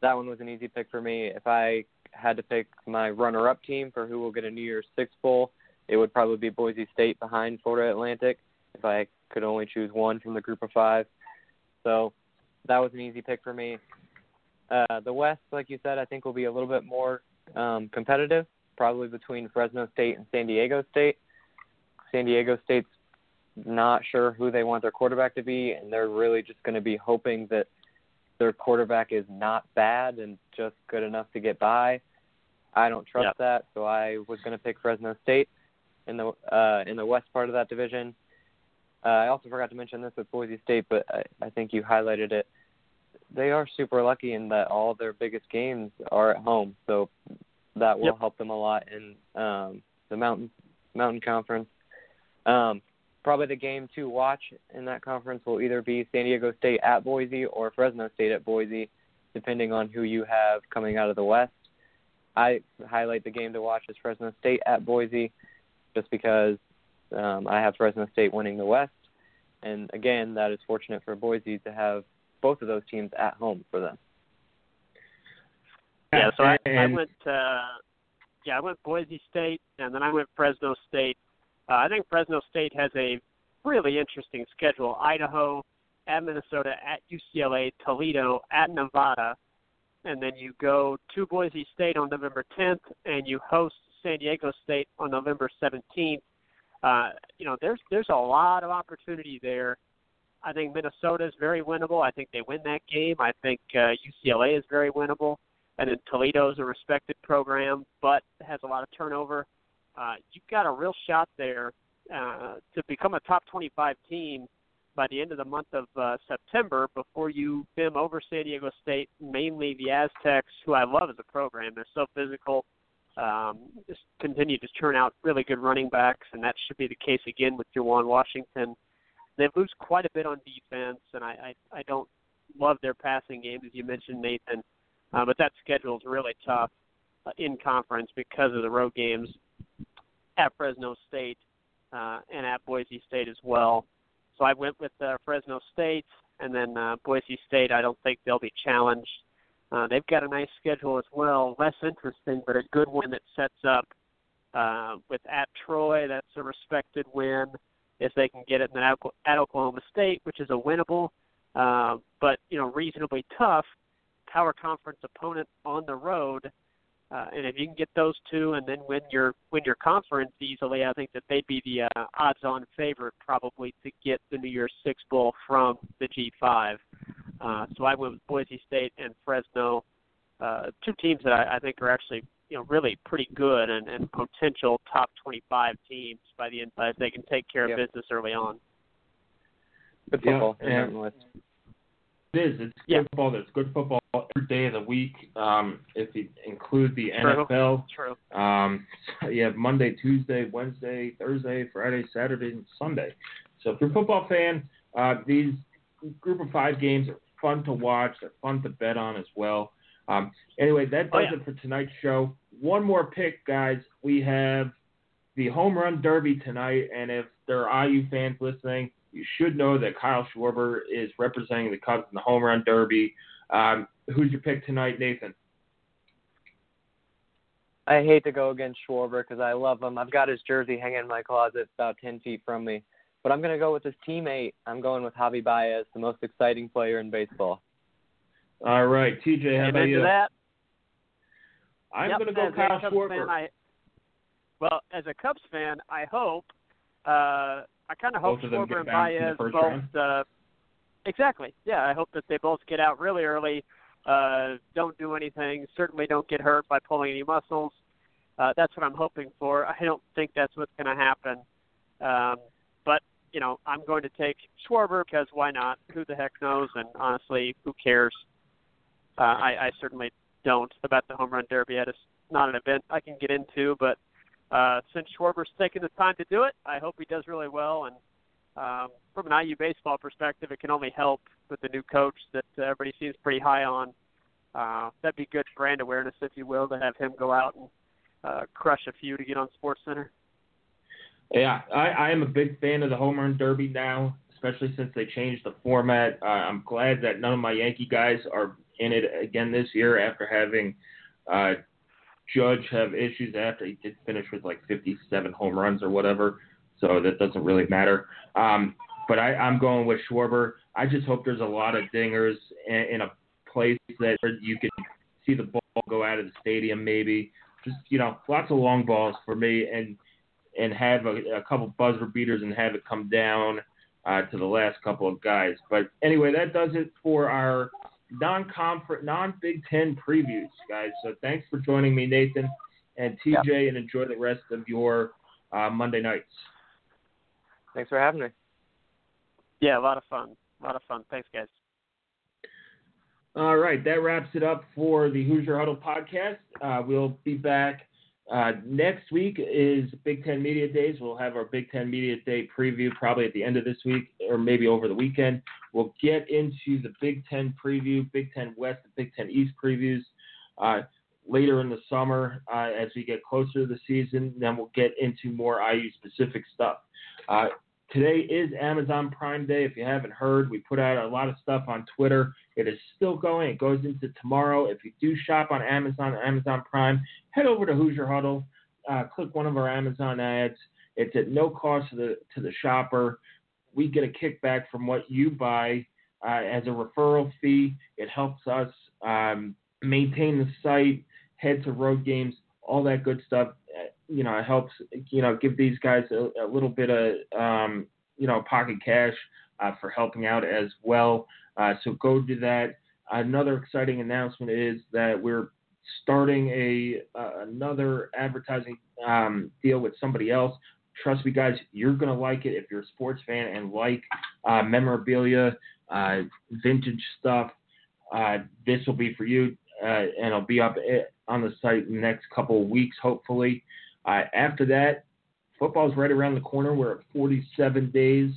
that one was an easy pick for me. If I had to pick my runner-up team for who will get a New Year's Six bowl, it would probably be Boise State behind Florida Atlantic. If I could only choose one from the group of five, so that was an easy pick for me. Uh, the West, like you said, I think will be a little bit more um, competitive, probably between Fresno State and San Diego State. San Diego State's not sure who they want their quarterback to be, and they're really just going to be hoping that their quarterback is not bad and just good enough to get by. I don't trust yeah. that, so I was going to pick Fresno State in the uh, in the west part of that division. Uh, I also forgot to mention this with Boise State, but I, I think you highlighted it. they are super lucky in that all their biggest games are at home, so that will Yep. help them a lot in um, the Mountain Mountain Conference. Um, probably the game to watch in that conference will either be San Diego State at Boise or Fresno State at Boise, depending on who you have coming out of the West. I highlight the game to watch as Fresno State at Boise, just because um, I have Fresno State winning the West, and again, that is fortunate for Boise to have both of those teams at home for them. Yeah, so I, I went. Uh, yeah, I went Boise State, and then I went Fresno State. Uh, I think Fresno State has a really interesting schedule: Idaho, at Minnesota, at UCLA, Toledo, at Nevada, and then you go to Boise State on November 10th, and you host San Diego State on November 17th. Uh, you know, there's there's a lot of opportunity there. I think Minnesota is very winnable. I think they win that game. I think uh, UCLA is very winnable and then Toledo's a respected program, but has a lot of turnover. Uh, you've got a real shot there uh, to become a top 25 team by the end of the month of uh, September before you bim over San Diego State, mainly the Aztecs, who I love as a program. They're so physical, um, just continue to churn out really good running backs, and that should be the case again with Juwan Washington. They lose quite a bit on defense, and I, I, I don't love their passing game, as you mentioned, Nathan. Uh, but that schedule is really tough uh, in conference because of the road games at Fresno State uh, and at Boise State as well. So I went with uh, Fresno State, and then uh, Boise State. I don't think they'll be challenged. Uh, they've got a nice schedule as well, less interesting, but a good one that sets up uh, with at Troy. That's a respected win if they can get it, and then at Oklahoma State, which is a winnable, uh, but you know reasonably tough power conference opponent on the road. Uh, and if you can get those two and then win your win your conference easily, I think that they'd be the uh, odds-on favorite probably to get the New Year's Six bowl from the G5. Uh, so I went with Boise State and Fresno, uh, two teams that I, I think are actually you know really pretty good and, and potential top 25 teams by the end if they can take care Yep. of business early on. Good Yeah, football. and- starting with. It is. It's Yeah. good football. There's good football every day of the week. Um, if you include the True. NFL, True. um, you have Monday, Tuesday, Wednesday, Thursday, Friday, Saturday, and Sunday. So if you're a football fan, uh, these group of five games are fun to watch. They're fun to bet on as well. Um, anyway, that Oh, does yeah. it for tonight's show. One more pick, guys. We have the home run derby tonight, and if there are IU fans listening, you should know that Kyle Schwarber is representing the Cubs in the home run derby. Um, who's your pick tonight, Nathan? I hate to go against Schwarber because I love him. I've got his jersey hanging in my closet about 10 feet from me. But I'm going to go with his teammate. I'm going with Javi Baez, the most exciting player in baseball. All right, TJ, how about you? that. I'm Yep, going to go Kyle Cubs Schwarber. Fan, I, well, as a Cubs fan, I hope, uh, I kind of hope Both of them Schwarber and bounced in the Baez both. Uh, exactly. Yeah, I hope that they both get out really early. Uh, don't do anything. Certainly don't get hurt by pulling any muscles. Uh, that's what I'm hoping for. I don't think that's what's going to happen. Um, but you know, I'm going to take Schwarber because why not? Who the heck knows? And honestly, who cares? Uh, I, I certainly don't about the home run derby. It's not an event I can get into, but uh, since Schwarber's taking the time to do it, I hope he does really well. And um, from an IU baseball perspective, it can only help with the new coach that everybody seems pretty high on. Uh, that'd be good brand awareness, if you will, to have him go out and uh, crush a few to get on Sports Center. Yeah, I, I am a big fan of the home run derby now, especially since they changed the format. Uh, I'm glad that none of my Yankee guys are in it again this year after having uh, Judge have issues after he did finish with like 57 home runs or whatever. So that doesn't really matter. Um, but I, I'm going with Schwarber. I just hope there's a lot of dingers in, in a place that you can see the ball go out of the stadium, maybe. Just you know, lots of long balls for me, and and have a, a couple buzzer beaters and have it come down uh, to the last couple of guys. But anyway, that does it for our non-conference, non-Big Ten previews, guys. So thanks for joining me, Nathan and TJ, and enjoy the rest of your uh, Monday nights. Thanks for having me. Yeah, a lot of fun. A lot of fun. Thanks, guys. All right, that wraps it up for the Hoosier Huddle podcast. Uh, we'll be back uh, next week. Is Big Ten Media Days. We'll have our Big Ten Media Day preview probably at the end of this week or maybe over the weekend. We'll get into the Big Ten preview, Big Ten West, and Big Ten East previews uh, later in the summer uh, as we get closer to the season. Then we'll get into more IU specific stuff. Uh, Today is Amazon Prime Day. If you haven't heard, we put out a lot of stuff on Twitter. It is still going. It goes into tomorrow. If you do shop on Amazon, Amazon Prime, head over to Hoosier Huddle, uh, click one of our Amazon ads. It's at no cost to the to the shopper. We get a kickback from what you buy uh, as a referral fee. It helps us um, maintain the site, head to road games, all that good stuff you know, it helps, you know, give these guys a, a little bit of, um, you know, pocket cash uh, for helping out as well. Uh, so go do that. Another exciting announcement is that we're starting a uh, another advertising um, deal with somebody else. Trust me, guys, you're gonna like it if you're a sports fan and like uh, memorabilia, uh, vintage stuff. Uh, this will be for you, and it'll be up eh, on the site in the next couple of weeks, hopefully. Uh, after that, football's right around the corner. We're at 47 days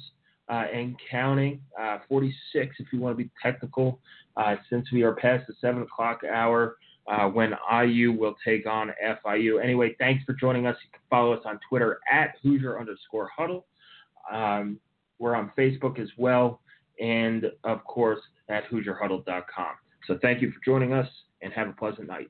uh, and counting, uh, 46 if you want to be technical, uh, since we are past the 7 o'clock hour uh, when IU will take on FIU. Anyway, thanks for joining us. You can follow us on Twitter at Hoosier underscore huddle. Um, we're on Facebook as well, and of course at HoosierHuddle.com. So thank you for joining us and have a pleasant night.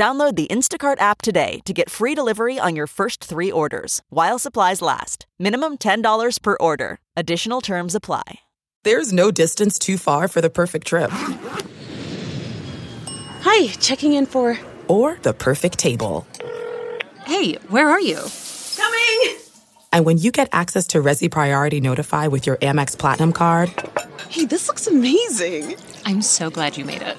Download the Instacart app today to get free delivery on your first three orders while supplies last. Minimum $10 per order. Additional terms apply. There's no distance too far for the perfect trip. Hi, checking in for. Or the perfect table. Hey, where are you? Coming! And when you get access to Resy Priority Notify with your Amex Platinum card. Hey, this looks amazing! I'm so glad you made it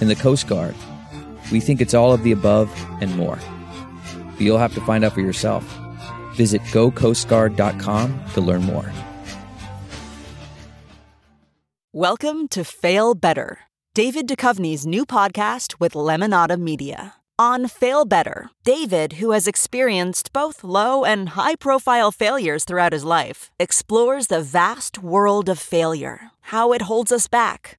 In the Coast Guard, we think it's all of the above and more. But you'll have to find out for yourself. Visit gocoastguard.com to learn more. Welcome to Fail Better, David Duchovny's new podcast with Lemonada Media. On Fail Better, David, who has experienced both low and high profile failures throughout his life, explores the vast world of failure, how it holds us back,